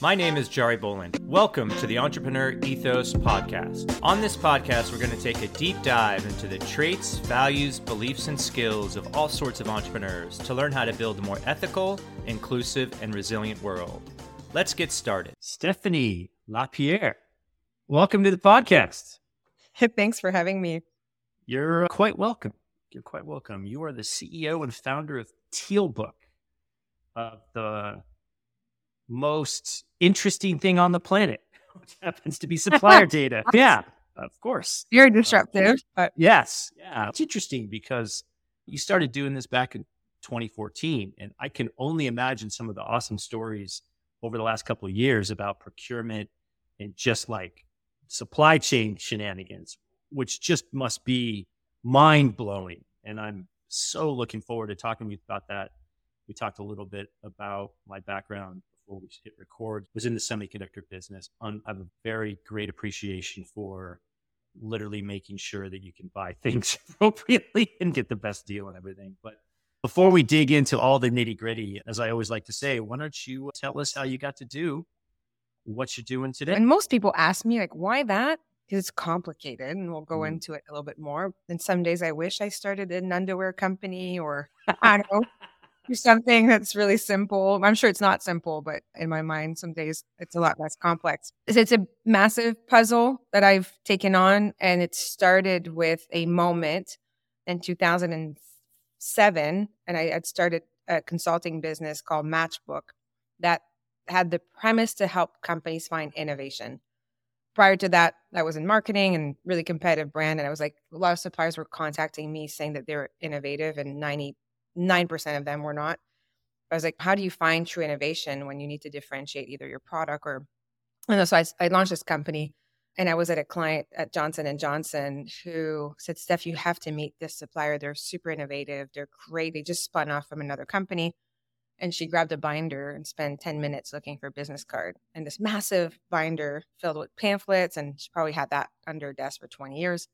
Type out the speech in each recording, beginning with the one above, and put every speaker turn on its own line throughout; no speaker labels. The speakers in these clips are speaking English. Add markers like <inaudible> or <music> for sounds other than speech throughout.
My name is Jari Boland. Welcome to the Entrepreneur Ethos Podcast. On this podcast, we're going to take a deep dive into the traits, values, beliefs, and skills of all sorts of entrepreneurs to learn how to build a more ethical, inclusive, and resilient world. Let's get started. Stephany Lapierre, welcome to the podcast. <laughs>
Thanks for having me.
You're uh, quite welcome. You're quite welcome. You are the CEO and founder of TealBook, of the most interesting thing on the planet, <laughs> which happens to be supplier <laughs> data. Yeah, of course.
You're disruptive.
Uh, yes. Yeah. It's interesting because you started doing this back in 2014. And I can only imagine some of the awesome stories over the last couple of years about procurement and just like supply chain shenanigans, which just must be mind blowing. And I'm so looking forward to talking to you about that. We talked a little bit about my background before we hit record. Was in the semiconductor business. I have a very great appreciation for literally making sure that you can buy <laughs> things appropriately and get the best deal and everything. But before we dig into all the nitty gritty, as I always like to say, why don't you tell us how you got to do what you're doing today?
And most people ask me, like, why that? Because it's complicated, and we'll go
Mm.
into it a little bit more. And some days I wish I started an underwear company or <laughs> I don't know, do something that's really simple. I'm sure it's not simple, but in my mind, some days it's a lot less complex. It's- a massive puzzle that I've taken on, and it started with a moment in 2007, and I had started a consulting business called Matchbook that had the premise to help companies find innovation. Prior to that, I was in marketing and really competitive brand. And I was like, a lot of suppliers were contacting me saying that they were innovative, and 99% of them were not. I was like, how do you find true innovation when you need to differentiate either your product or, and so I, I launched this company and I was at a client at Johnson and Johnson who said, Steph, you have to meet this supplier. They're super innovative. They're great. They just spun off from another company. And she grabbed a binder and spent 10 minutes looking for a business card and this massive binder filled with pamphlets. And she probably had that under her desk for 20 years.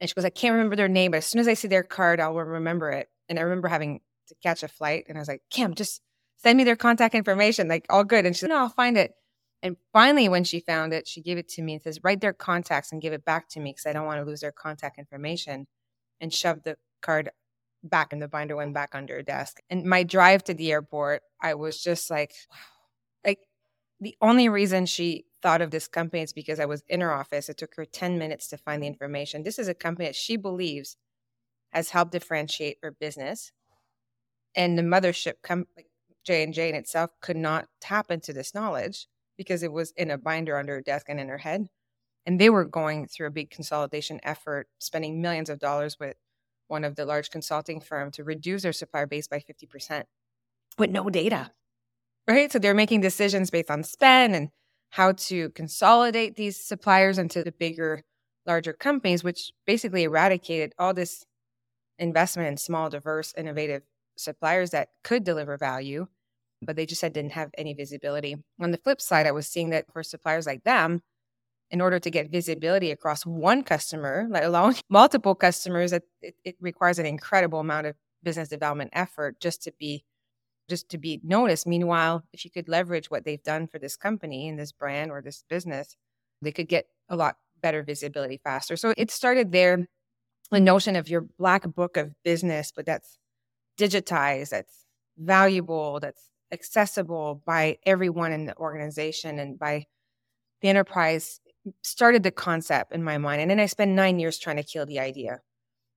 And she goes, I can't remember their name, but as soon as I see their card, I'll remember it. And I remember having to catch a flight. And I was like, Kim, just send me their contact information. Like, all good. And she's like, no, I'll find it. And finally, when she found it, she gave it to me and says, write their contacts and give it back to me because I don't want to lose their contact information. And shoved the card back in the binder, went back under her desk. And my drive to the airport, I was just like, wow. Like, the only reason she thought of this company is because I was in her office. It took her 10 minutes to find the information. This is a company that she believes has helped differentiate her business. And the mothership, like J and J in itself, could not tap into this knowledge because it was in a binder under her desk and in her head. And they were going through a big consolidation effort, spending millions of dollars with one of the large consulting firm to reduce their supplier base by 50% with no data. Right? So they're making decisions based on spend and how to consolidate these suppliers into the bigger, larger companies, which basically eradicated all this investment in small, diverse, innovative suppliers that could deliver value, but they just said didn't have any visibility. On the flip side, I was seeing that for suppliers like them, in order to get visibility across one customer, let alone <laughs> multiple customers, it, it, it requires an incredible amount of business development effort just to be just to be noticed. Meanwhile, if you could leverage what they've done for this company and this brand or this business, they could get a lot better visibility faster. So it started there, the notion of your black book of business, but that's digitized, that's valuable, that's accessible by everyone in the organization and by the enterprise started the concept in my mind. And then I spent nine years trying to kill the idea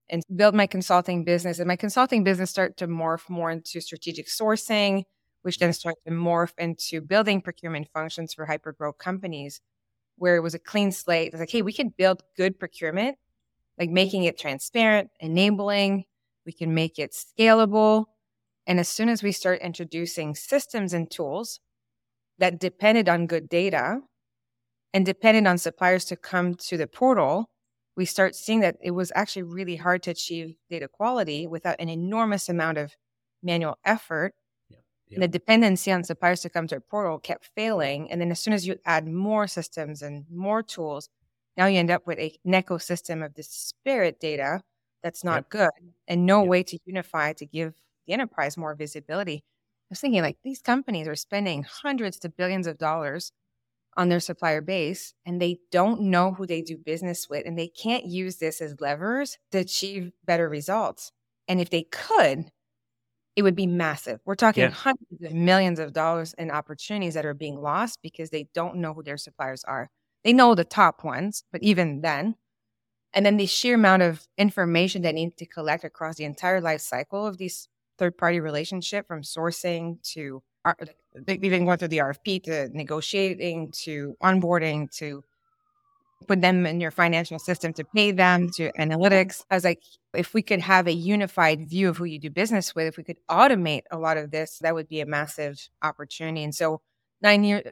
and build my consulting business. And my consulting business started to morph more into strategic sourcing, which then started to morph into building procurement functions for hyper growth companies, where it was a clean slate. It was like, hey, we can build good procurement, like making it transparent, enabling, we can make it scalable. And as soon as we start introducing systems and tools that depended on good data and depended on suppliers to come to the portal, we start seeing that it was actually really hard to achieve data quality without an enormous amount of manual effort. Yep. The dependency on suppliers to come to a portal kept failing. And then as soon as you add more systems and more tools, now you end up with a, an ecosystem of disparate data that's not yep. good and no way to unify to give the enterprise more visibility. I was thinking like these companies are spending hundreds to billions of dollars on their supplier base and they don't know who they do business with and they can't use this as levers to achieve better results. And if they could, it would be massive. We're talking yeah. hundreds of millions of dollars in opportunities that are being lost because they don't know who their suppliers are. They know the top ones, but even then, and then the sheer amount of information that needs to collect across the entire life cycle of these third party relationship from sourcing to even going through the RFP to negotiating to onboarding to put them in your financial system to pay them to analytics. I was like, if we could have a unified view of who you do business with, if we could automate a lot of this, that would be a massive opportunity. And so nine years,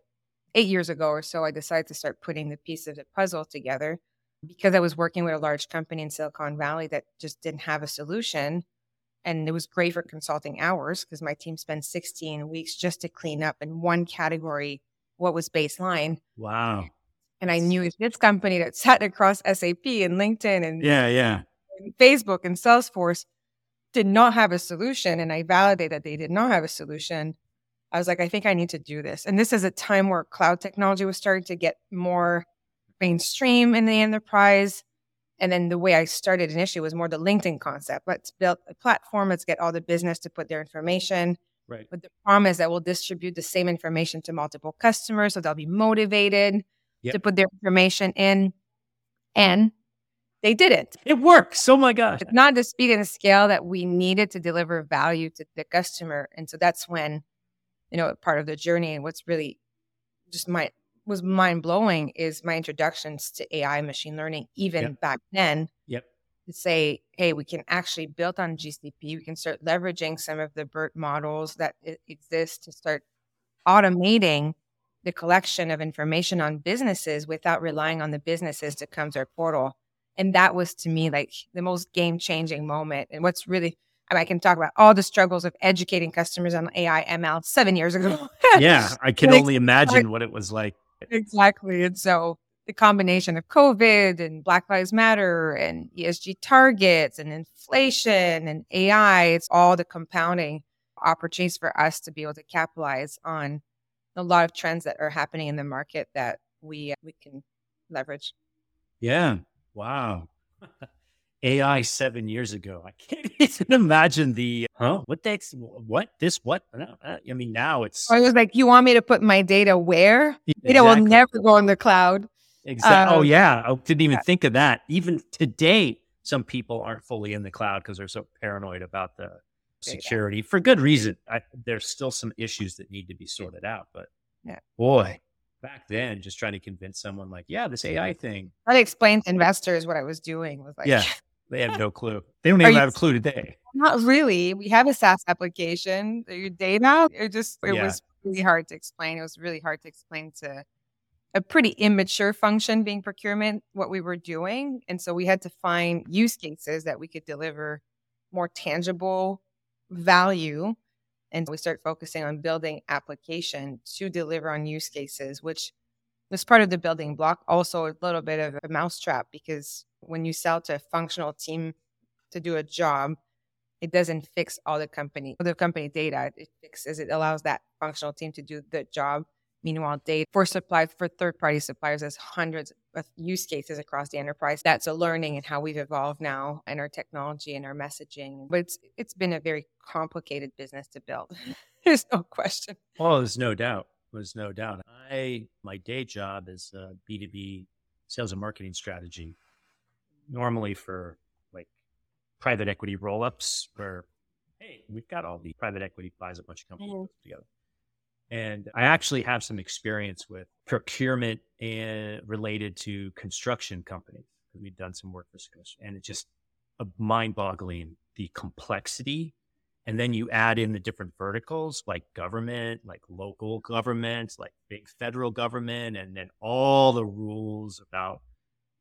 eight years ago or so, I decided to start putting the piece of the puzzle together because I was working with a large company in Silicon Valley that just didn't have a solution and it was great for consulting hours because my team spent 16 weeks just to clean up in one category what was baseline.
Wow.
And I knew this company that sat across SAP and LinkedIn and
yeah, yeah,
and Facebook and Salesforce did not have a solution, and I validated that they did not have a solution. I was like, I think I need to do this. And this is a time where cloud technology was starting to get more mainstream in the enterprise. And then the way I started initially was more the LinkedIn concept. Let's build a platform. Let's get all the business to put their information.
Right.
With the promise that we'll distribute the same information to multiple customers so they'll be motivated yep. to put their information in. And they did it.
It works. Oh my gosh.
It's not the speed and the scale that we needed to deliver value to the customer. And so that's when, you know, part of the journey and what's really just my was mind blowing is my introductions to AI machine learning, even yep. back then.
Yep.
To say, hey, we can actually build on GCP. We can start leveraging some of the BERT models that exist to start automating the collection of information on businesses without relying on the businesses to come to our portal. And that was to me like the most game changing moment. And what's really, I, can talk about all the struggles of educating customers on AI ML seven years ago. <laughs>
yeah, I can only imagine what it was like
Exactly. And so the combination of COVID and Black Lives Matter and ESG targets and inflation and AI, it's all the compounding opportunities for us to be able to capitalize on a lot of trends that are happening in the market that we uh, we can leverage.
Yeah. Wow. <laughs> AI seven years ago. I can't <laughs> even imagine the huh? What that's what this what? I mean, now it's.
I was like, you want me to put my data where? Exactly. Data will never go in the cloud.
Exactly. Um, oh yeah, I didn't even yeah. think of that. Even today, some people aren't fully in the cloud because they're so paranoid about the security for good reason. I, there's still some issues that need to be sorted out, but
yeah.
boy, back then, just trying to convince someone like, yeah, this AI thing.
I explained to investors what I was doing was like,
yeah, They have no clue. They don't even have a clue today.
Not really. We have a SaaS application. Your data, it just it yeah. was really hard to explain. It was really hard to explain to a pretty immature function being procurement what we were doing, and so we had to find use cases that we could deliver more tangible value. And we start focusing on building application to deliver on use cases, which was part of the building block. Also, a little bit of a mousetrap because when you sell to a functional team to do a job, it doesn't fix all the company the company data. It fixes it allows that functional team to do the job. Meanwhile, data for supply for third party suppliers has hundreds of use cases across the enterprise. That's a learning and how we've evolved now and our technology and our messaging. But it's it's been a very complicated business to build. <laughs> There's no question.
Well, there's no doubt. There's no doubt. I my day job is B two B sales and marketing strategy, normally for like private equity roll ups, where hey, we've got all the private equity buys a bunch of companies mm-hmm. together. And I actually have some experience with procurement and related to construction companies. We've done some work for construction and it's just mind boggling the complexity. And then you add in the different verticals like government, like local governments, like big federal government, and then all the rules about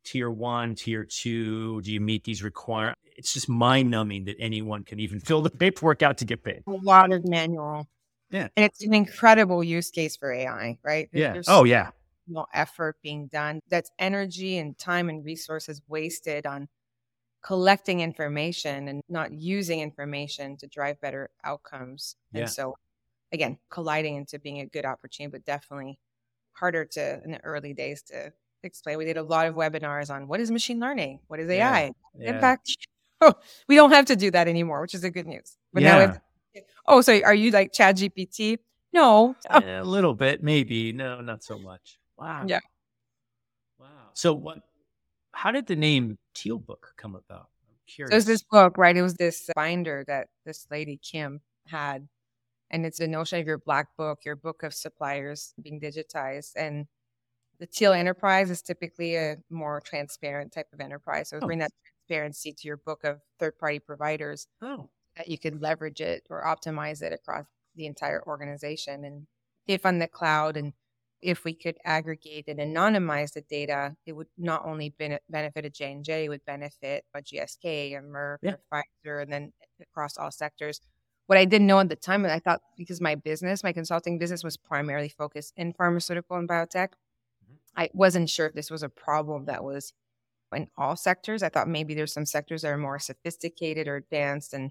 tier one, tier two. Do you meet these requirements? It's just mind numbing that anyone can even <laughs> fill the paperwork out to get paid.
A lot of manual
yeah.
And it's an incredible use case for AI, right?
Yeah. There's oh, yeah.
No effort being done. That's energy and time and resources wasted on collecting information and not using information to drive better outcomes.
Yeah.
And so, again, colliding into being a good opportunity, but definitely harder to in the early days to explain. We did a lot of webinars on what is machine learning, what is AI,
yeah.
in fact, <laughs> oh, we don't have to do that anymore, which is a good news.
But yeah. now
Oh, so are you like Chat GPT? No.
A little bit, maybe. No, not so much. Wow.
Yeah.
Wow. So what how did the name TealBook come about? I'm curious.
So it was this book, right? It was this binder that this lady Kim had. And it's the notion of your black book, your book of suppliers being digitized. And the Teal enterprise is typically a more transparent type of enterprise. So oh. bring that transparency to your book of third party providers.
Oh
that you could leverage it or optimize it across the entire organization. And if on the cloud and if we could aggregate and anonymize the data, it would not only benefit a J&J, it would benefit a GSK, a Merck, yeah. a Pfizer, and then across all sectors. What I didn't know at the time, and I thought because my business, my consulting business was primarily focused in pharmaceutical and biotech. I wasn't sure if this was a problem that was in all sectors. I thought maybe there's some sectors that are more sophisticated or advanced and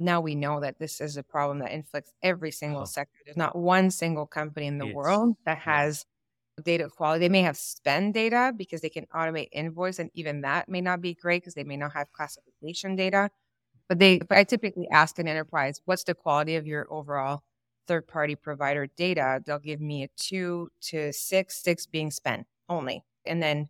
now we know that this is a problem that inflicts every single oh. sector. There's not one single company in the it's, world that has yeah. data quality. They may have spend data because they can automate invoice, and even that may not be great because they may not have classification data. But they, but I typically ask an enterprise, "What's the quality of your overall third-party provider data?" They'll give me a two to six, six being spent only, and then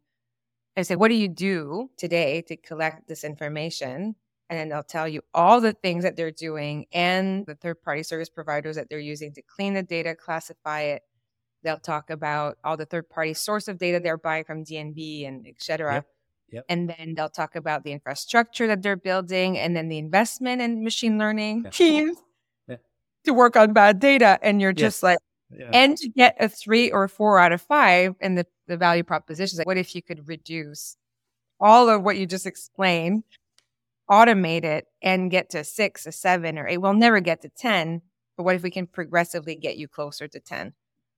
I say, "What do you do today to collect this information?" and then they'll tell you all the things that they're doing and the third party service providers that they're using to clean the data, classify it. They'll talk about all the third party source of data they're buying from DNB and et cetera.
Yep. Yep.
And then they'll talk about the infrastructure that they're building and then the investment in machine learning yeah. teams. To work on bad data. And you're just like, yeah. and to get a three or four out of five and the, the value proposition is like, what if you could reduce all of what you just explained automate it and get to six a seven or eight. We'll never get to 10, but what if we can progressively get you closer to 10?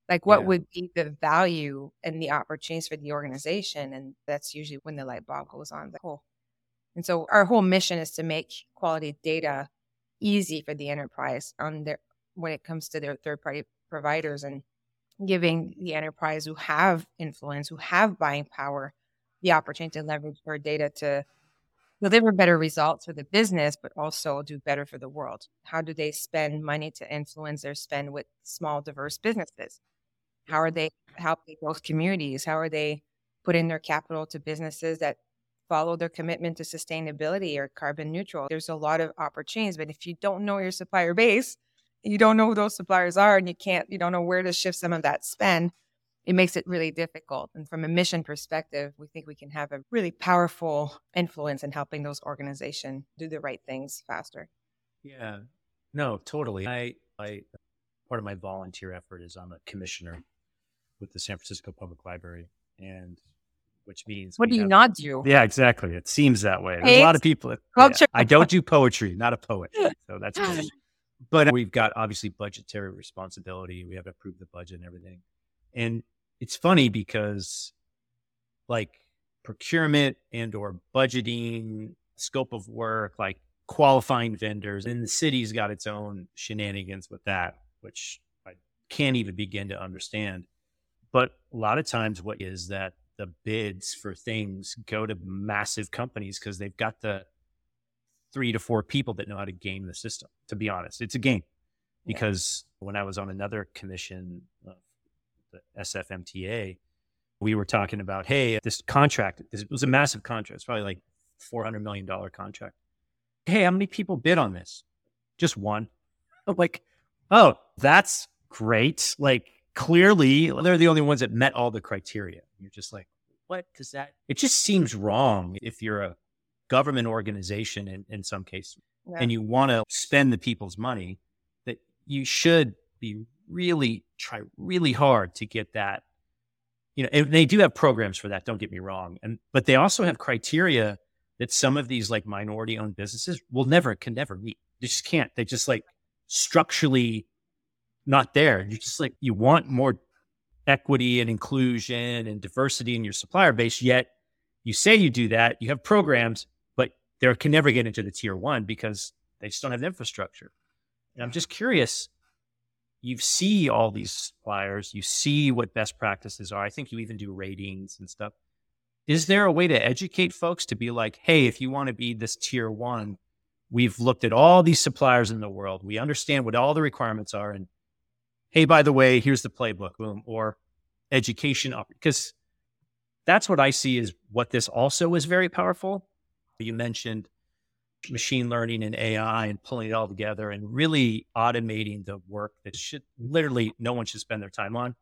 Like, what yeah. would be the value and the opportunities for the organization? And that's usually when the light bulb goes on. Like, oh. And so, our whole mission is to make quality data easy for the enterprise on their when it comes to their third party providers and giving the enterprise who have influence, who have buying power, the opportunity to leverage their data to deliver better results for the business, but also do better for the world? How do they spend money to influence their spend with small, diverse businesses? How are they helping those communities? How are they putting their capital to businesses that follow their commitment to sustainability or carbon neutral? There's a lot of opportunities, but if you don't know your supplier base, you don't know who those suppliers are, and you can't, you don't know where to shift some of that spend, it makes it really difficult. And from a mission perspective, we think we can have a really powerful influence in helping those organizations do the right things faster.
Yeah, no, totally. I, I, part of my volunteer effort is I'm a commissioner with the San Francisco Public Library, and which means
what do you have, not do?
Yeah, exactly. It seems that way. There's a lot of people. Yeah, I don't do poetry, not a poet, <laughs> so that's. Good. But we've got obviously budgetary responsibility. We have to approve the budget and everything, and it's funny because like procurement and or budgeting, scope of work, like qualifying vendors, and the city's got its own shenanigans with that, which I can't even begin to understand. But a lot of times, what is that the bids for things go to massive companies because they've got the three to four people that know how to game the system. To be honest, it's a game because yeah. when I was on another commission, the SFMTA, we were talking about, hey, this contract, it was a massive contract. It's probably like $400 million contract. Hey, how many people bid on this? Just one. I'm like, oh, that's great. Like, clearly, they're the only ones that met all the criteria. You're just like, what does that? It just seems wrong if you're a government organization in, in some cases yeah. and you want to spend the people's money, that you should be really try really hard to get that you know, and they do have programs for that. Don't get me wrong, and but they also have criteria that some of these like minority owned businesses will never can never meet. They just can't. They just like structurally not there. You just like you want more equity and inclusion and diversity in your supplier base. Yet you say you do that. You have programs, but they can never get into the tier one because they just don't have the infrastructure. And I'm just curious you see all these suppliers, you see what best practices are. I think you even do ratings and stuff. Is there a way to educate folks to be like, hey, if you want to be this tier one, we've looked at all these suppliers in the world. We understand what all the requirements are. And hey, by the way, here's the playbook, boom, or education. Because that's what I see is what this also is very powerful. You mentioned machine learning and AI and pulling it all together and really automating the work that should literally no one should spend their time on.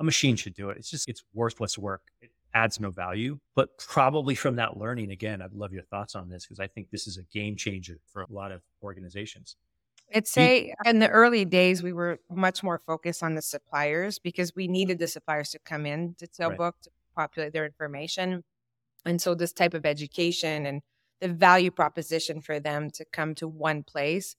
A machine should do it. It's just, it's worthless work. It adds no value. But probably from that learning, again, I'd love your thoughts on this because I think this is a game changer for a lot of organizations.
I'd say in the early days, we were much more focused on the suppliers because we needed the suppliers to come in to TealBook right. to populate their information. And so this type of education and the value proposition for them to come to one place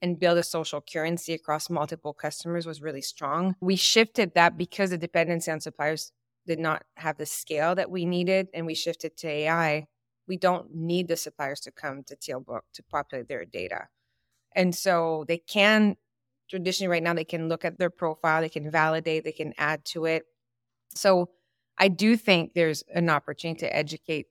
and build a social currency across multiple customers was really strong. We shifted that because the dependency on suppliers did not have the scale that we needed, and we shifted to AI. We don't need the suppliers to come to TealBook to populate their data. And so they can, traditionally, right now, they can look at their profile, they can validate, they can add to it. So I do think there's an opportunity to educate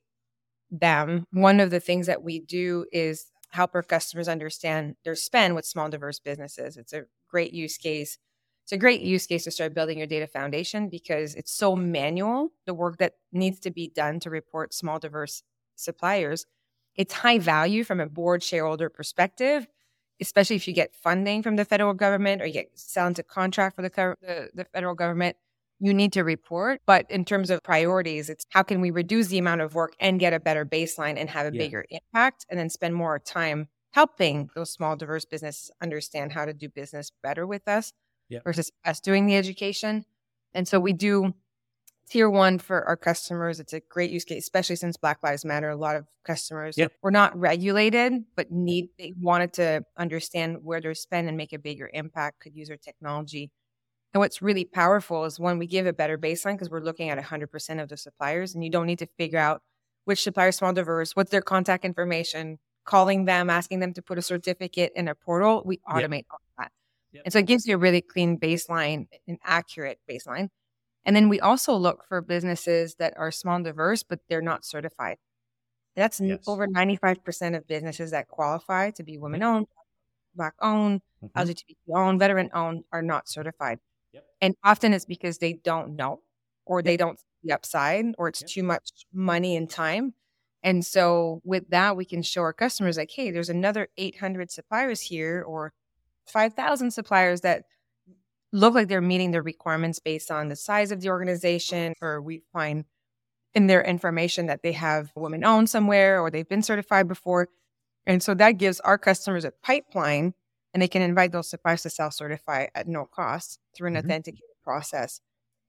them, one of the things that we do is help our customers understand their spend with small, diverse businesses. It's a great use case. It's a great use case to start building your data foundation because it's so manual, the work that needs to be done to report small, diverse suppliers. It's high value from a board shareholder perspective, especially if you get funding from the federal government or you get sell into contract for the, the, the federal government you need to report. But in terms of priorities, it's how can we reduce the amount of work and get a better baseline and have a yeah. bigger impact and then spend more time helping those small, diverse businesses understand how to do business better with us yeah. versus us doing the education. And so we do tier one for our customers. It's a great use case, especially since Black Lives Matter. A lot of customers yep. were not regulated, but need they wanted to understand where their spend and make a bigger impact, could use our technology and what's really powerful is when we give a better baseline because we're looking at 100% of the suppliers and you don't need to figure out which supplier is small diverse, what's their contact information, calling them, asking them to put a certificate in a portal. We automate yep. all that. Yep. And so it gives you a really clean baseline, an accurate baseline. And then we also look for businesses that are small and diverse, but they're not certified. That's yes. over 95% of businesses that qualify to be women owned, black owned, mm-hmm. LGBT owned, veteran owned are not certified. And often it's because they don't know or they don't see the upside or it's yep. too much money and time. And so with that, we can show our customers like, hey, there's another 800 suppliers here or 5,000 suppliers that look like they're meeting the requirements based on the size of the organization, or we find in their information that they have women owned somewhere or they've been certified before. And so that gives our customers a pipeline and they can invite those suppliers to self certify at no cost through an mm-hmm. authenticated process.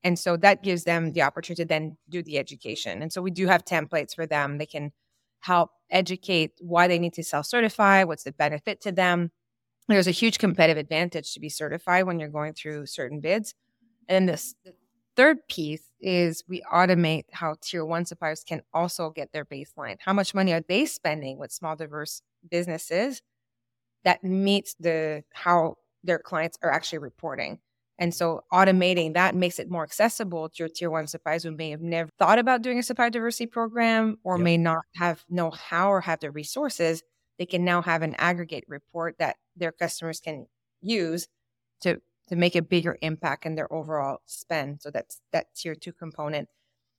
And so that gives them the opportunity to then do the education. And so we do have templates for them. They can help educate why they need to self certify, what's the benefit to them. There's a huge competitive advantage to be certified when you're going through certain bids. And this the third piece is we automate how tier one suppliers can also get their baseline. How much money are they spending with small, diverse businesses that meets the how their clients are actually reporting? And so automating that makes it more accessible to your tier one suppliers who may have never thought about doing a supplier diversity program or yep. may not have know how or have the resources. They can now have an aggregate report that their customers can use to to make a bigger impact in their overall spend. So that's that tier two component.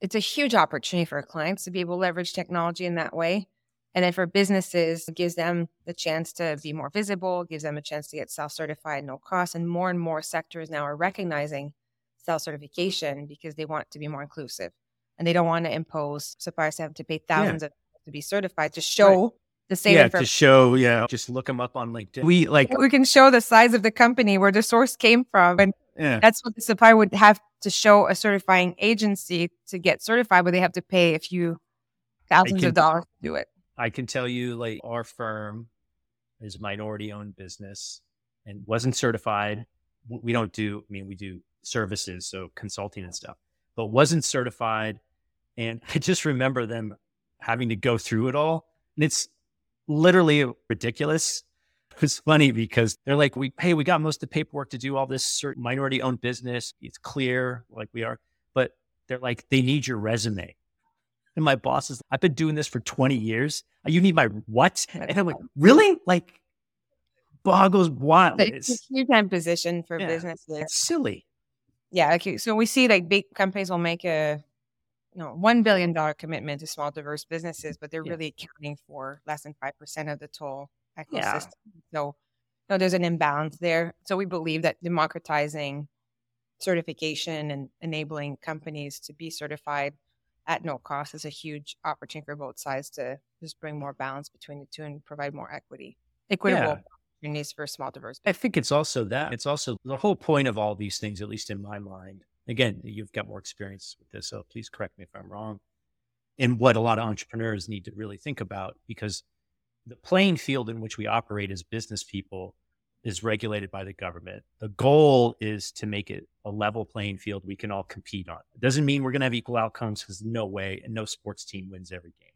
It's a huge opportunity for clients to be able to leverage technology in that way. And then for businesses, it gives them the chance to be more visible, gives them a chance to get self certified, no cost. And more and more sectors now are recognizing self certification because they want to be more inclusive and they don't want to impose suppliers to have to pay thousands yeah. of to be certified to show right. The same
yeah to show yeah just look them up on linkedin we like
we can show the size of the company where the source came from and yeah. that's what the supplier would have to show a certifying agency to get certified but they have to pay a few thousands can, of dollars to do it
I can tell you, like, our firm is a minority owned business and wasn't certified. We don't do, I mean, we do services, so consulting and stuff, but wasn't certified. And <laughs> I just remember them having to go through it all. And it's literally ridiculous. It's funny because they're like, we, hey, we got most of the paperwork to do all this certain minority owned business. It's clear, like we are, but they're like, they need your resume. And my boss is, I've been doing this for 20 years. You need my what? And I'm like, really? Like, boggles wild.
It's, it's a huge time position for yeah, business.
It's silly.
Yeah. Okay. So we see like big companies will make a, you know, $1 billion commitment to small, diverse businesses, but they're yeah. really accounting for less than 5% of the total ecosystem. Yeah. So, you know, there's an imbalance there. So we believe that democratizing certification and enabling companies to be certified at no cost is a huge opportunity for both sides to just bring more balance between the two and provide more equity, equitable yeah. opportunities for small diverse.
I think it's also that. It's also the whole point of all these things, at least in my mind. Again, you've got more experience with this, so please correct me if I'm wrong. And what a lot of entrepreneurs need to really think about, because the playing field in which we operate as business people is regulated by the government. The goal is to make it a level playing field we can all compete on. It doesn't mean we're going to have equal outcomes because no way and no sports team wins every game.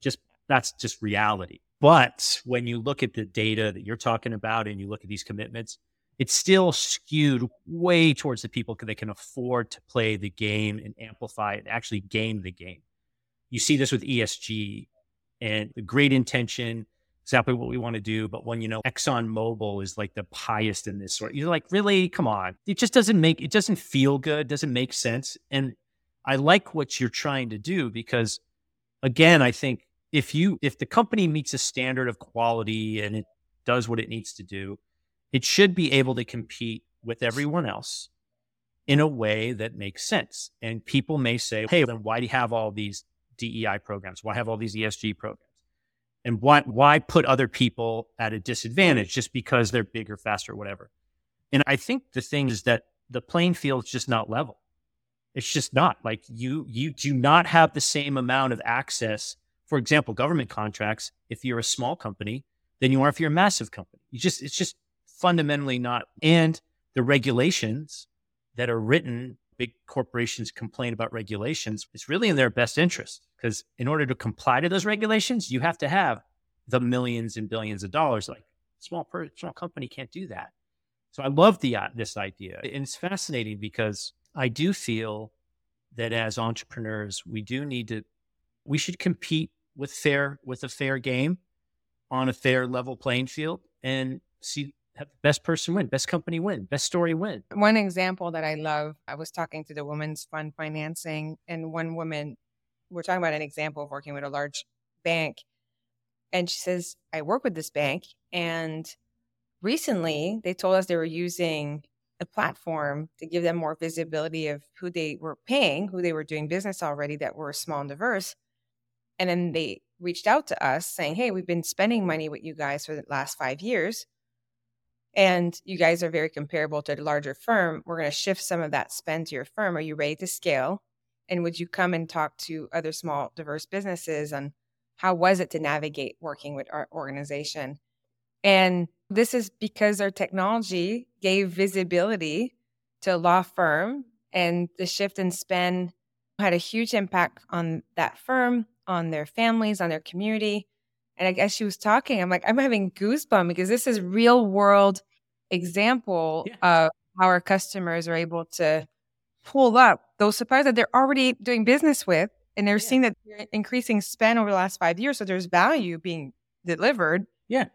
Just that's just reality. But when you look at the data that you're talking about and you look at these commitments, it's still skewed way towards the people that can afford to play the game and amplify and actually game the game. You see this with ESG and the great intention exactly what we want to do. But when, you know, Exxon Mobil is like the highest in this sort, you're like, really? Come on. It just doesn't make, it doesn't feel good, doesn't make sense. And I like what you're trying to do because again, I think if you, if the company meets a standard of quality and it does what it needs to do, it should be able to compete with everyone else in a way that makes sense. And people may say, hey, then why do you have all these DEI programs? Why have all these ESG programs? and why why put other people at a disadvantage just because they're bigger, faster, whatever. And I think the thing is that the playing field is just not level. It's just not like you you do not have the same amount of access. For example, government contracts. If you're a small company, than you are if you're a massive company. You just it's just fundamentally not. And the regulations that are written big corporations complain about regulations, it's really in their best interest because in order to comply to those regulations, you have to have the millions and billions of dollars. Like small per, small company can't do that. So I love the uh, this idea, and it's fascinating because I do feel that as entrepreneurs, we do need to we should compete with fair with a fair game on a fair level playing field and see best person win, best company win, best story win.
One example that I love, I was talking to the women's fund financing, and one woman, we're talking about an example of working with a large bank. And she says, I work with this bank, and recently they told us they were using a platform to give them more visibility of who they were paying, who they were doing business already that were small and diverse. And then they reached out to us saying, Hey, we've been spending money with you guys for the last five years and you guys are very comparable to a larger firm, we're going to shift some of that spend to your firm. Are you ready to scale? And would you come and talk to other small, diverse businesses on how was it to navigate working with our organization? And this is because our technology gave visibility to a law firm, and the shift in spend had a huge impact on that firm, on their families, on their community. And I guess she was talking, I'm like, I'm having goosebumps because this is real world example yeah. of how our customers are able to pull up those suppliers that they're already doing business with and they're yeah. seeing that they're increasing spend over the last five years. So there's value being delivered.
Yeah.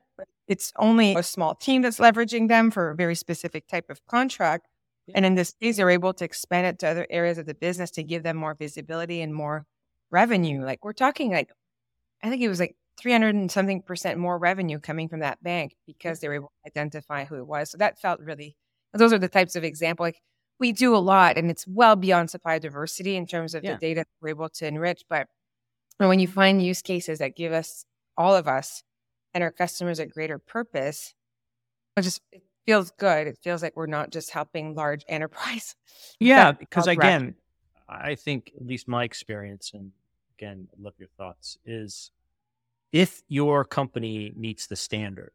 It's only a small team that's leveraging them for a very specific type of contract. Yeah. And in this case, they're able to expand it to other areas of the business to give them more visibility and more revenue. Like we're talking like, I think it was like 300 and something percent more revenue coming from that bank mm. because they were able to identify who it was. So that felt really, those are the types of example. Like we do a lot and it's well beyond supply diversity in terms of yeah. the data we're able to enrich. But when you find use cases that give us, all of us and our customers a greater purpose, it just it feels good. It feels like we're not just helping large <laughs> enterprise.
Yeah, because again, I think at least my experience, and again, I'd love your thoughts, is if your company meets the standard,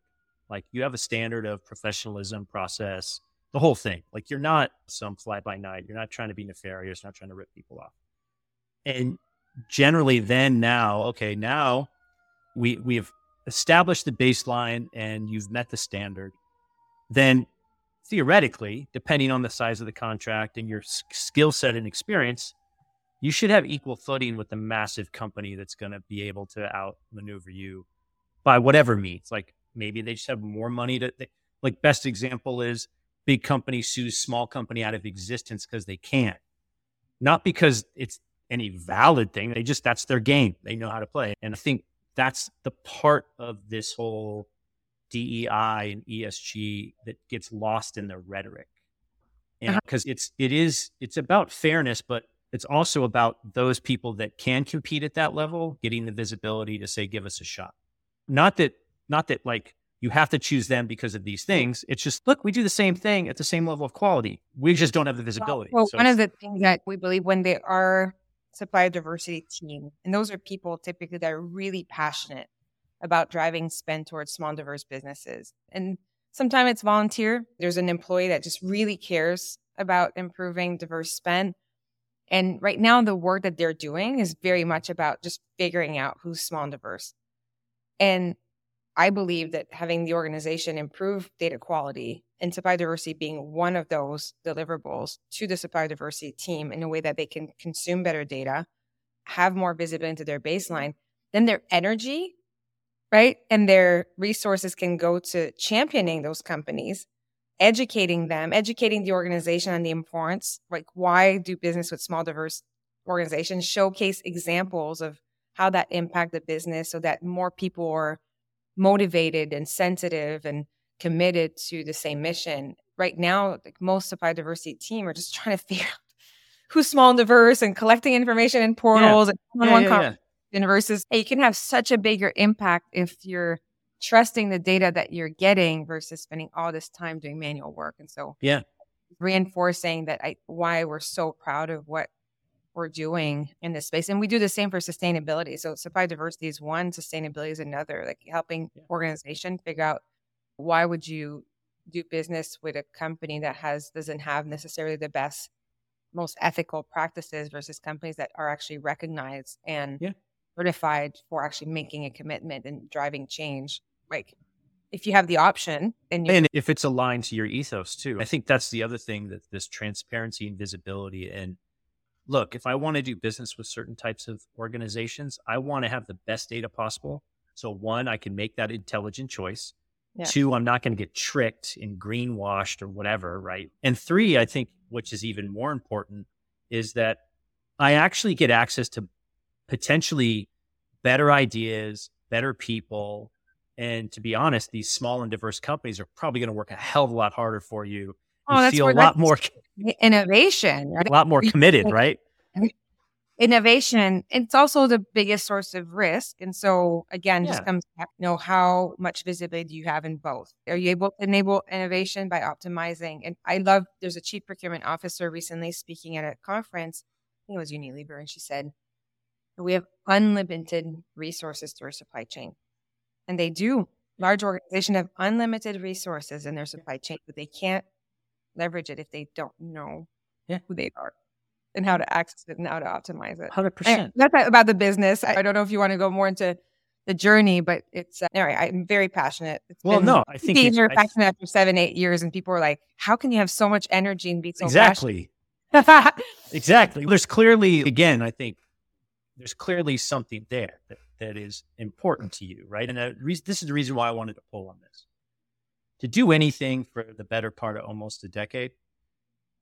like you have a standard of professionalism, process, the whole thing. Like you're not some fly by night. You're not trying to be nefarious, not trying to rip people off. And generally then now, okay, now we we have established the baseline and you've met the standard. Then theoretically, depending on the size of the contract and your skill set and experience, you should have equal footing with the massive company that's going to be able to outmaneuver you by whatever means. Like maybe they just have more money to, they, like, best example is big company sues small company out of existence because they can't. Not because it's any valid thing. They just, that's their game. They know how to play. And I think that's the part of this whole DEI and ESG that gets lost in the rhetoric. And because uh-huh. it's, it is, it's about fairness, but it's also about those people that can compete at that level getting the visibility to say, give us a shot. Not that, not that like you have to choose them because of these things. It's just, look, we do the same thing at the same level of quality. We just don't have the visibility.
Well, so one of the things that we believe when they are supplier diversity team, and those are people typically that are really passionate about driving spend towards small diverse businesses. And sometimes it's volunteer. There's an employee that just really cares about improving diverse spend. And right now, the work that they're doing is very much about just figuring out who's small and diverse. And I believe that having the organization improve data quality and supply diversity being one of those deliverables to the supply diversity team in a way that they can consume better data, have more visibility into their baseline, then their energy, right, and their resources can go to championing those companies, educating them, educating the organization on the importance, like why do business with small diverse organizations, showcase examples of how that impact the business so that more people are motivated and sensitive and committed to the same mission. Right now, like most supply diversity team are just <laughs> trying to figure out who's small and diverse and collecting information in portals yeah. and one-on-one yeah, yeah, versus hey, you can have such a bigger impact if you're trusting the data that you're getting versus spending all this time doing manual work. And so
yeah,
reinforcing that I why we're so proud of what we're doing in this space. And we do the same for sustainability. So supply diversity is one, sustainability is another, like helping yeah. organization figure out why would you do business with a company that has doesn't have necessarily the best most ethical practices versus companies that are actually recognized and yeah. certified for actually making a commitment and driving change. Like if you have the option
and, and if it's aligned to your ethos too. I think that's the other thing that this transparency and visibility and look, if I want to do business with certain types of organizations, I want to have the best data possible. So, one, I can make that intelligent choice. Yeah. Two, I'm not going to get tricked and greenwashed or whatever, right? And three, I think, which is even more important, is that I actually get access to potentially better ideas, better people. And to be honest, these small and diverse companies are probably going to work a hell of a lot harder for you oh, that's feel a lot more <laughs>
innovation,
right? a lot more committed, right? <laughs>
Innovation. It's also the biggest source of risk, and so again, yeah. just comes back, you know, how much visibility do you have in both? Are you able to enable innovation by optimizing? And I love. There's a chief procurement officer recently speaking at a conference. I think it was Unilever, and she said, "We have unlimited resources to our supply chain, and they do." Large organizations have unlimited resources in their supply chain, but they can't leverage it if they don't know yeah. who they are and how to access it and how to optimize it.
100%.
that's about the business. I don't know if you want to go more into the journey, but it's uh, anyway, I'm very passionate. It's
well, no, I think
being
it's,
very
I-
passionate after seven, eight years, and people are like, "How can you have so much energy and be so
exactly,
passionate?"
exactly. <laughs> There's clearly, again, I think there's clearly something there that, that is important to you, right? And reason, this is the reason why I wanted to pull on this. To do anything for the better part of almost a decade,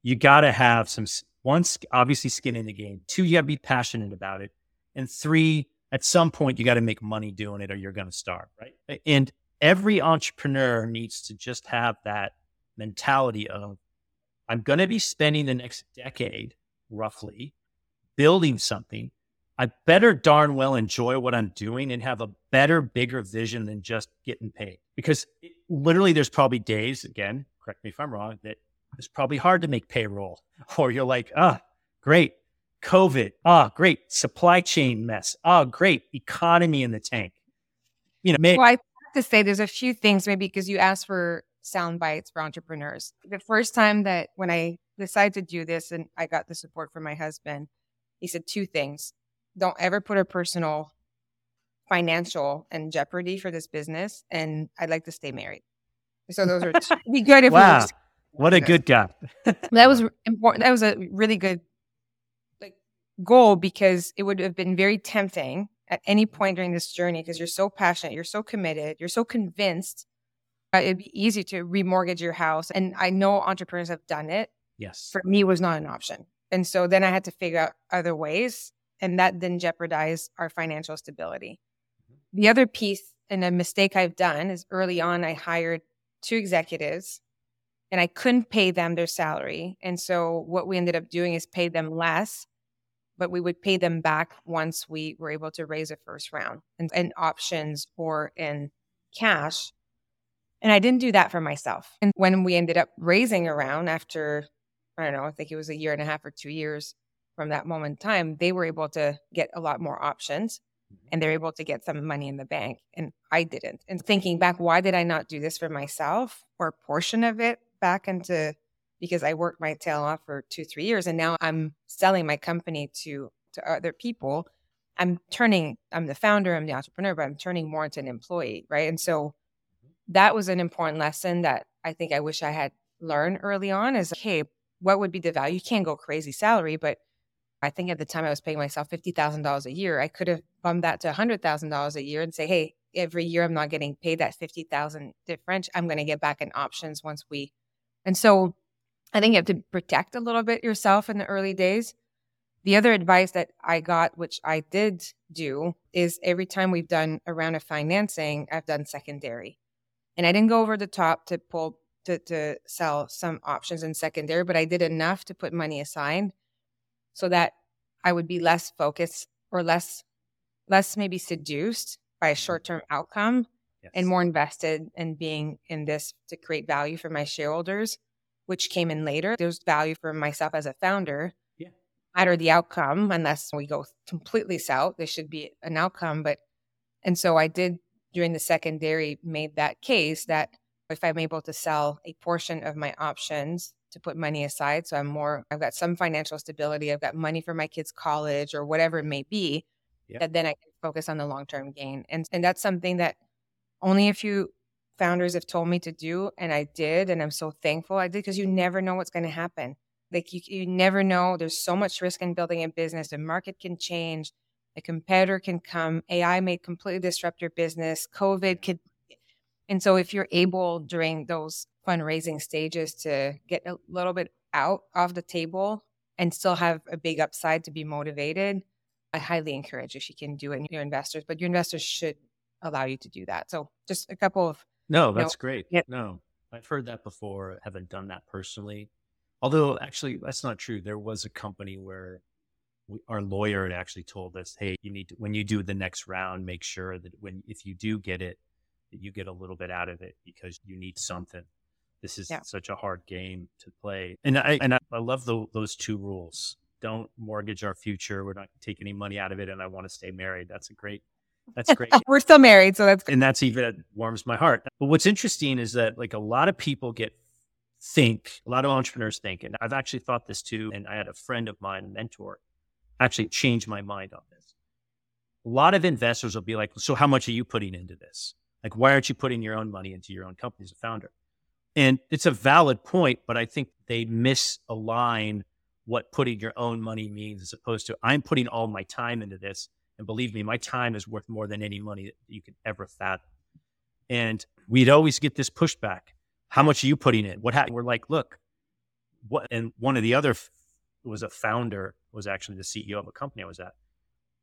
you got to have some one, obviously skin in the game. Two, you got to be passionate about it, and three, at some point you got to make money doing it, or you're going to starve, right? And every entrepreneur needs to just have that mentality of, I'm going to be spending the next decade, roughly, building something. I better darn well enjoy what I'm doing and have a better, bigger vision than just getting paid. Because it, literally, there's probably days, again, correct me if I'm wrong, that it's probably hard to make payroll, <laughs> or you're like, ah, great, COVID, ah, great, supply chain mess, ah, great, economy in the tank. You know, may,
Well, I have to say there's a few things maybe because you asked for sound bites for entrepreneurs. The first time that when I decided to do this and I got the support from my husband, he said two things. Don't ever put a personal financial in jeopardy for this business. And I'd like to stay married. So those are two, be good if
wow,
were just-
what a good guy. <laughs>
that was <laughs> important. That was a really good like goal because it would have been very tempting at any point during this journey because you're so passionate, you're so committed, you're so convinced. Uh, it'd be easy to remortgage your house, and I know entrepreneurs have done it.
yes.
For me, it was not an option, and so then I had to figure out other ways, and that didn't jeopardize our financial stability. Mm-hmm. The other piece and a mistake I've done is early on I hired two executives and I couldn't pay them their salary. And so what we ended up doing is pay them less, but we would pay them back once we were able to raise a first round and in options or in cash. And I didn't do that for myself. And when we ended up raising a round after, I don't know, I think it was a year and a half or two years from that moment in time, they were able to get a lot more options mm-hmm. and they're able to get some money in the bank. And I didn't. And thinking back, why did I not do this for myself or a portion of it back into because I worked my tail off for two, three years and now I'm selling my company to to other people. I'm turning, I'm the founder, I'm the entrepreneur, but I'm turning more into an employee, right? And so mm-hmm. that was an important lesson that I think I wish I had learned early on is hey, what would be the value? You can't go crazy salary, but I think at the time I was paying myself fifty thousand dollars a year. I could have bumped that to hundred thousand dollars a year and say, hey, every year I'm not getting paid that fifty thousand difference. I'm going to get back in options once we. And so, I think you have to protect a little bit yourself in the early days. The other advice that I got, which I did do, is every time we've done a round of financing, I've done secondary, and I didn't go over the top to pull to to sell some options in secondary, but I did enough to put money aside so that I would be less focused or less less maybe seduced by a mm-hmm. short term outcome
yes.
and more invested in being in this to create value for my shareholders, which came in later. There's value for myself as a founder.
Yeah.
Matter the outcome, unless we go completely south, there should be an outcome. But and so I did during the secondary made that case that if I'm able to sell a portion of my options to put money aside. So I'm more, I've got some financial stability. I've got money for my kids' college or whatever it may be,
Yep.
that then I can focus on the long term gain. And, and that's something that only a few founders have told me to do. And I did. And I'm so thankful I did because you never know what's going to happen. Like you, you never know. There's so much risk in building a business. The market can change. A competitor can come. AI may completely disrupt your business. COVID could. And so if you're able during those fundraising stages to get a little bit out of the table and still have a big upside to be motivated, I highly encourage if you can do it in your investors, but your investors should allow you to do that. So just a couple of
No,
know,
that's great.
yeah.
No, I've heard that before. Haven't done that personally. Although, actually, that's not true. There was a company where we, our lawyer had actually told us, "Hey, you need to when you do the next round, make sure that when if you do get it, that you get a little bit out of it because you need something." This is
Yeah.
such a hard game to play, and I and I, I love tho- those two rules. Don't mortgage our future. We're not going to take any money out of it, and I want to stay married. That's a great. That's great. <laughs>
we're still married, so that's
and that's even it warms my heart. But what's interesting is that like a lot of people get think, a lot of entrepreneurs think, and I've actually thought this too. And I had a friend of mine, a mentor, actually changed my mind on this. a lot of investors will be like, so how much are you putting into this? Like, why aren't you putting your own money into your own company as a founder? And it's a valid point, but I think they misalign what putting your own money means as opposed to I'm putting all my time into this. And believe me, my time is worth more than any money that you could ever fathom. And we'd always get this pushback. How much are you putting in? What happened? We're like, look, what? And one of the other f- was a founder, was actually the CEO of a company I was at.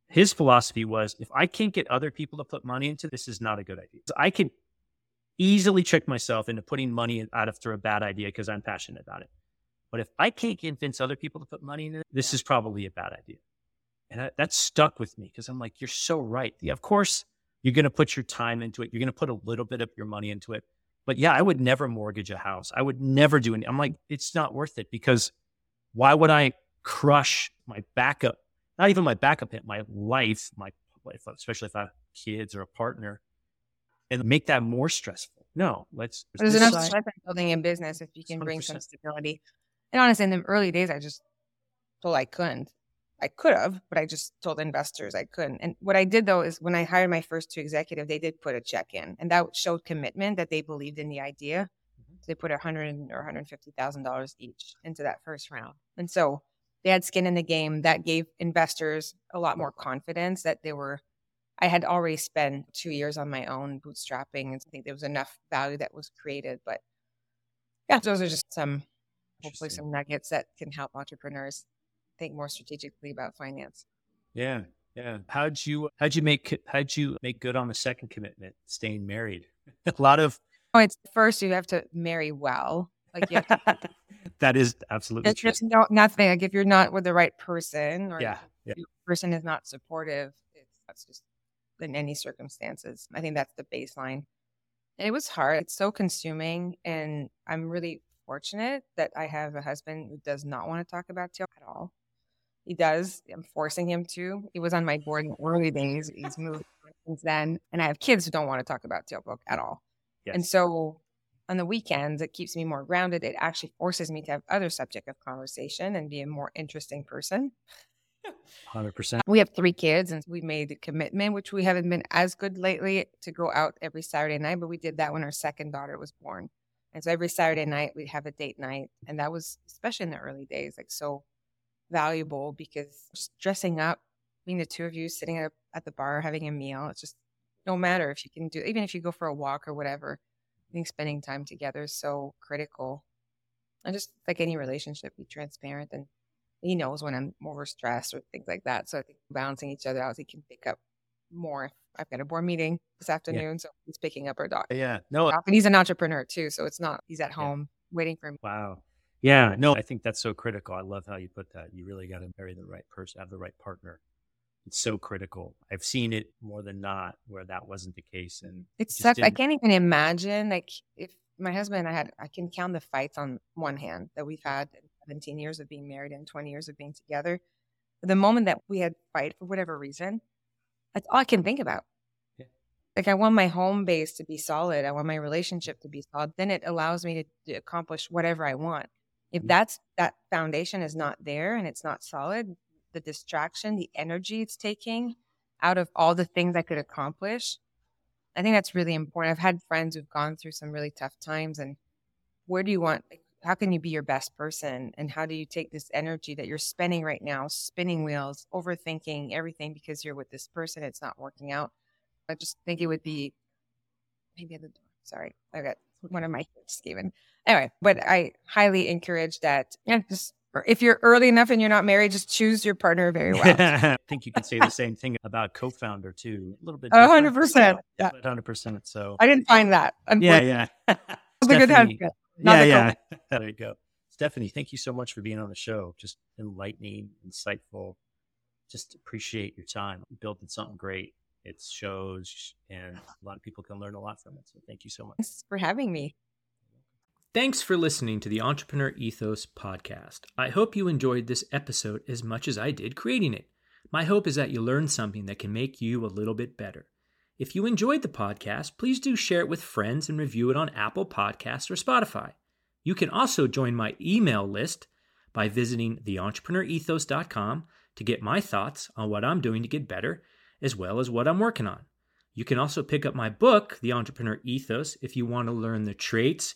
His philosophy was if I can't get other people to put money into this is not a good idea. So I can easily trick myself into putting money out after a bad idea because I'm passionate about it. But if I can't convince other people to put money in it, this is probably a bad idea. And that, that stuck with me because I'm like, you're so right. Yeah, of course, you're going to put your time into it. You're going to put a little bit of your money into it. But yeah, I would never mortgage a house. I would never do anything. I'm like, it's not worth it because why would I crush my backup? Not even my backup hit, my life, my life, especially if I have kids or a partner, and make that more stressful. No, let's.
There's enough stress in building a business if you can 100%. bring some stability. And honestly, in the early days, I just told I couldn't. I could have, but I just told investors I couldn't. And what I did though is when I hired my first two executive, they did put a check in, and that showed commitment that they believed in the idea. Mm-hmm. So they put a hundred or hundred fifty thousand dollars each into that first round, and so they had skin in the game. That gave investors a lot more confidence that they were. I had already spent two years on my own bootstrapping, and I think there was enough value that was created. But yeah, those are just some hopefully some nuggets that can help entrepreneurs think more strategically about finance.
Yeah. Yeah. How'd you how'd you make how'd you make good on the second commitment, staying married? <laughs> a lot of
Oh, it's first you have to marry well. Like you to <laughs>
That is absolutely
it's true. Just no, nothing. Like if you're not with the right person or
yeah, yeah.
the person is not supportive, it's that's just in any circumstances. I think that's the baseline. it was hard. It's so consuming and I'm really fortunate that I have a husband who does not want to talk about teal at all. He does. I'm forcing him to. He was on my board in the early days. He's moved since then. And I have kids who don't want to talk about TealBook at all. Yes. And so on the weekends, it keeps me more grounded. It actually forces me to have other subject of conversation and be a more interesting person.
100%.
We have three kids and we made a commitment, which we haven't been as good lately to go out every Saturday night, but we did that when our second daughter was born. And so every Saturday night we'd have a date night. And that was, especially in the early days, like so valuable because just dressing up, being the two of you sitting at, at the bar having a meal, it's just no matter if you can do, even if you go for a walk or whatever, I think spending time together is so critical. And just like any relationship, be transparent. And he knows when I'm overstressed or things like that. So I think balancing each other out, he can pick up more I've got a board meeting this afternoon, yeah. so he's picking up our dog.
Yeah, no,
and he's an entrepreneur too, so it's not he's at home yeah. waiting for me.
Wow. Yeah, no, I think that's so critical. I love how you put that. You really got to marry the right person, have the right partner. It's so critical. I've seen it more than not where that wasn't the case, and
it sucks. I can't even imagine like if my husband and I had. I can count the fights on one hand that we've had in 17 years of being married and 20 years of being together. But the moment that we had fight for whatever reason, that's all I can think about. Yeah. Like I want my home base to be solid. I want my relationship to be solid. Then it allows me to, to accomplish whatever I want. If mm-hmm. that's that foundation is not there and it's not solid, the distraction, the energy it's taking out of all the things I could accomplish, I think that's really important. I've had friends who've gone through some really tough times and where do you want how can you be your best person? And how do you take this energy that you're spending right now spinning wheels overthinking everything because you're with this person it's not working out? I just think it would be maybe at the door sorry i got one of my kids given anyway but i highly encourage that yeah just if you're early enough and you're not married, just choose your partner very well. <laughs>
I think you can say the same thing about co-founder too. A little bit.
hundred percent. Yeah.
hundred percent. So
I didn't find that.
Yeah, yeah. <laughs>
A <laughs> good time.
Yeah, yeah. there you go. Stephany, thank you so much for being on the show. Just enlightening, insightful. Just appreciate your time. You built something great. It shows, and a lot of people can learn a lot from it. So thank you so much.
Thanks for having me.
Thanks for listening to the Entrepreneur Ethos podcast. I hope you enjoyed this episode as much as I did creating it. My hope is that you learned something that can make you a little bit better. If you enjoyed the podcast, please do share it with friends and review it on Apple Podcasts or Spotify. You can also join my email list by visiting theentrepreneurethos.com to get my thoughts on what I'm doing to get better
as well as what I'm working on. You can also pick up my book, The Entrepreneur Ethos, if you want to learn the traits,